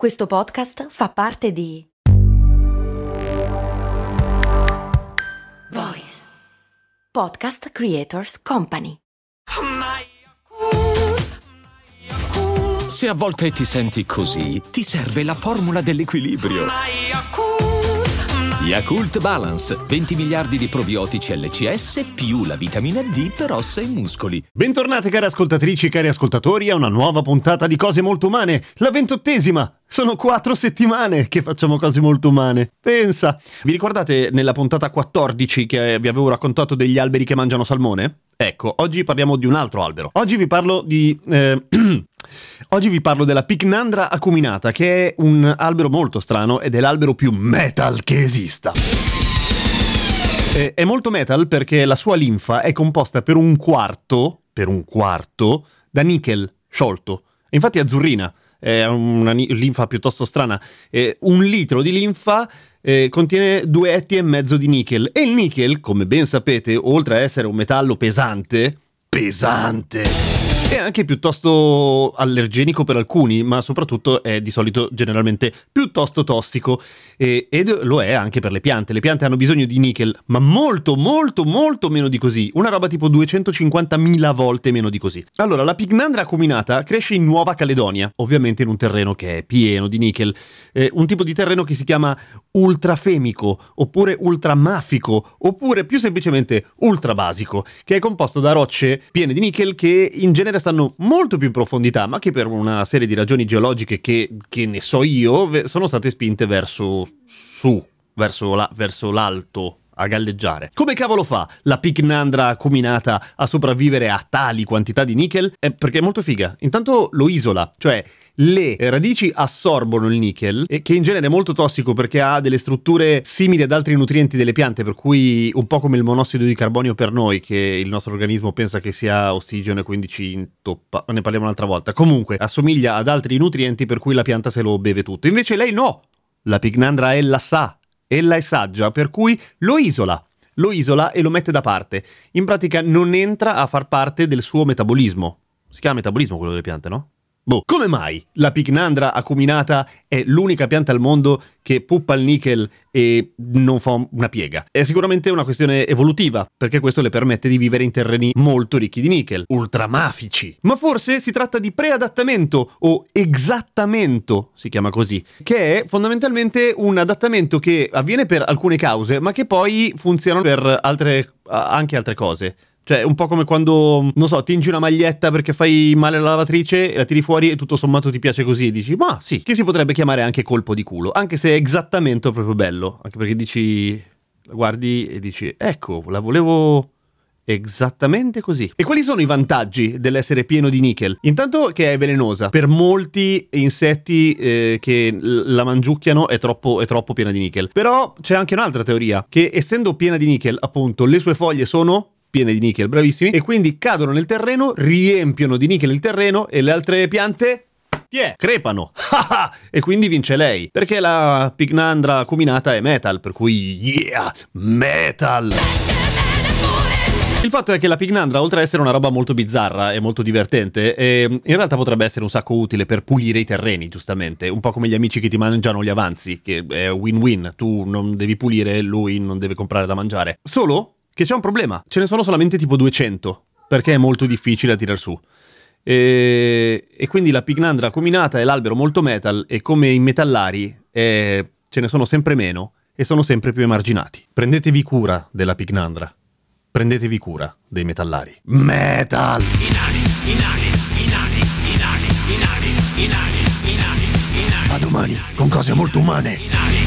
Questo podcast fa parte di Voice Podcast Creators Company. Se a volte ti senti così, ti serve la formula dell'equilibrio. Yakult Balance, 20 miliardi di probiotici LCS più la vitamina D per ossa e muscoli. Bentornate cari ascoltatrici e cari ascoltatori a una nuova puntata di Cose Molto Umane, la ventottesima. Sono quattro settimane che facciamo cose molto umane. Pensa. Vi ricordate nella puntata 14 che vi avevo raccontato degli alberi che mangiano salmone? Ecco, oggi parliamo di un altro albero. Oggi vi parlo di... Eh, oggi vi parlo della Pycnandra acuminata, che è un albero molto strano ed è l'albero più metal che esista. Eh, è molto metal perché la sua linfa è composta per un quarto, per un quarto, da nickel sciolto. Infatti è azzurrina, è una linfa piuttosto strana. Eh, un litro di linfa eh, contiene due etti e mezzo di nickel e il nickel, come ben sapete, oltre a essere un metallo pesante, pesante è anche piuttosto allergenico per alcuni, ma soprattutto è di solito generalmente piuttosto tossico e, ed lo è anche per le piante. Le piante hanno bisogno di nickel, ma molto, molto, molto meno di così. Una roba tipo 250.000 volte meno di così. Allora, la Pignandra acuminata cresce in Nuova Caledonia, ovviamente in un terreno che è pieno di nickel, eh, un tipo di terreno che si chiama ultrafemico, oppure ultramafico, oppure più semplicemente ultrabasico, che è composto da rocce piene di nickel che in genere stanno molto più in profondità, ma che per una serie di ragioni geologiche che, che ne so io, sono state spinte verso su, verso, la, verso l'alto a galleggiare. Come cavolo fa la Picnandra combinata a sopravvivere a tali quantità di nickel? Eh, perché è molto figa. Intanto lo isola, cioè le radici assorbono il nickel, che in genere è molto tossico perché ha delle strutture simili ad altri nutrienti delle piante, per cui un po' come il monossido di carbonio per noi, che il nostro organismo pensa che sia ossigeno e quindi ci intoppa. Ne parliamo un'altra volta. Comunque, assomiglia ad altri nutrienti per cui la pianta se lo beve tutto. Invece lei no! La Pignandra ella sa ella è saggia, per cui lo isola. Lo isola e lo mette da parte. In pratica non entra a far parte del suo metabolismo. Si chiama metabolismo quello delle piante, no? Boh, come mai la Picnandra acuminata è l'unica pianta al mondo che puppa il nickel e non fa una piega? È sicuramente una questione evolutiva, perché questo le permette di vivere in terreni molto ricchi di nickel, ultramafici. Ma forse si tratta di preadattamento o exattamento, si chiama così, che è fondamentalmente un adattamento che avviene per alcune cause, ma che poi funziona per altre, anche altre cose. Cioè, un po' come quando, non so, tingi una maglietta perché fai male alla lavatrice, la tiri fuori e tutto sommato ti piace così e dici, ma sì, che si potrebbe chiamare anche colpo di culo, anche se è esattamente proprio bello, anche perché dici, guardi e dici, ecco, la volevo Esattamente così. E quali sono i vantaggi dell'essere pieno di nickel? Intanto che è velenosa. Per molti insetti eh, che la mangiucchiano è troppo, è troppo piena di nickel. Però c'è anche un'altra teoria, che essendo piena di nickel, appunto, le sue foglie sono piene di nickel, bravissimi, e quindi cadono nel terreno, riempiono di nickel il terreno e le altre piante Yeah, crepano. e quindi vince lei. Perché la Pignandra cuminata è metal, per cui yeah, metal. Il fatto è che la Pignandra, oltre ad essere una roba molto bizzarra e molto divertente, eh, in realtà potrebbe essere un sacco utile per pulire i terreni, giustamente. Un po' come gli amici che ti mangiano gli avanzi, che è win-win. Tu non devi pulire, lui non deve comprare da mangiare. Solo che c'è un problema, ce ne sono solamente tipo 200, perché è molto difficile a tirar su. E, e quindi la Pignandra combinata è l'albero molto metal e come i metallari è, ce ne sono sempre meno e sono sempre più emarginati. Prendetevi cura della Pignandra. Prendetevi cura dei metallari. Metal! A domani con cose molto umane.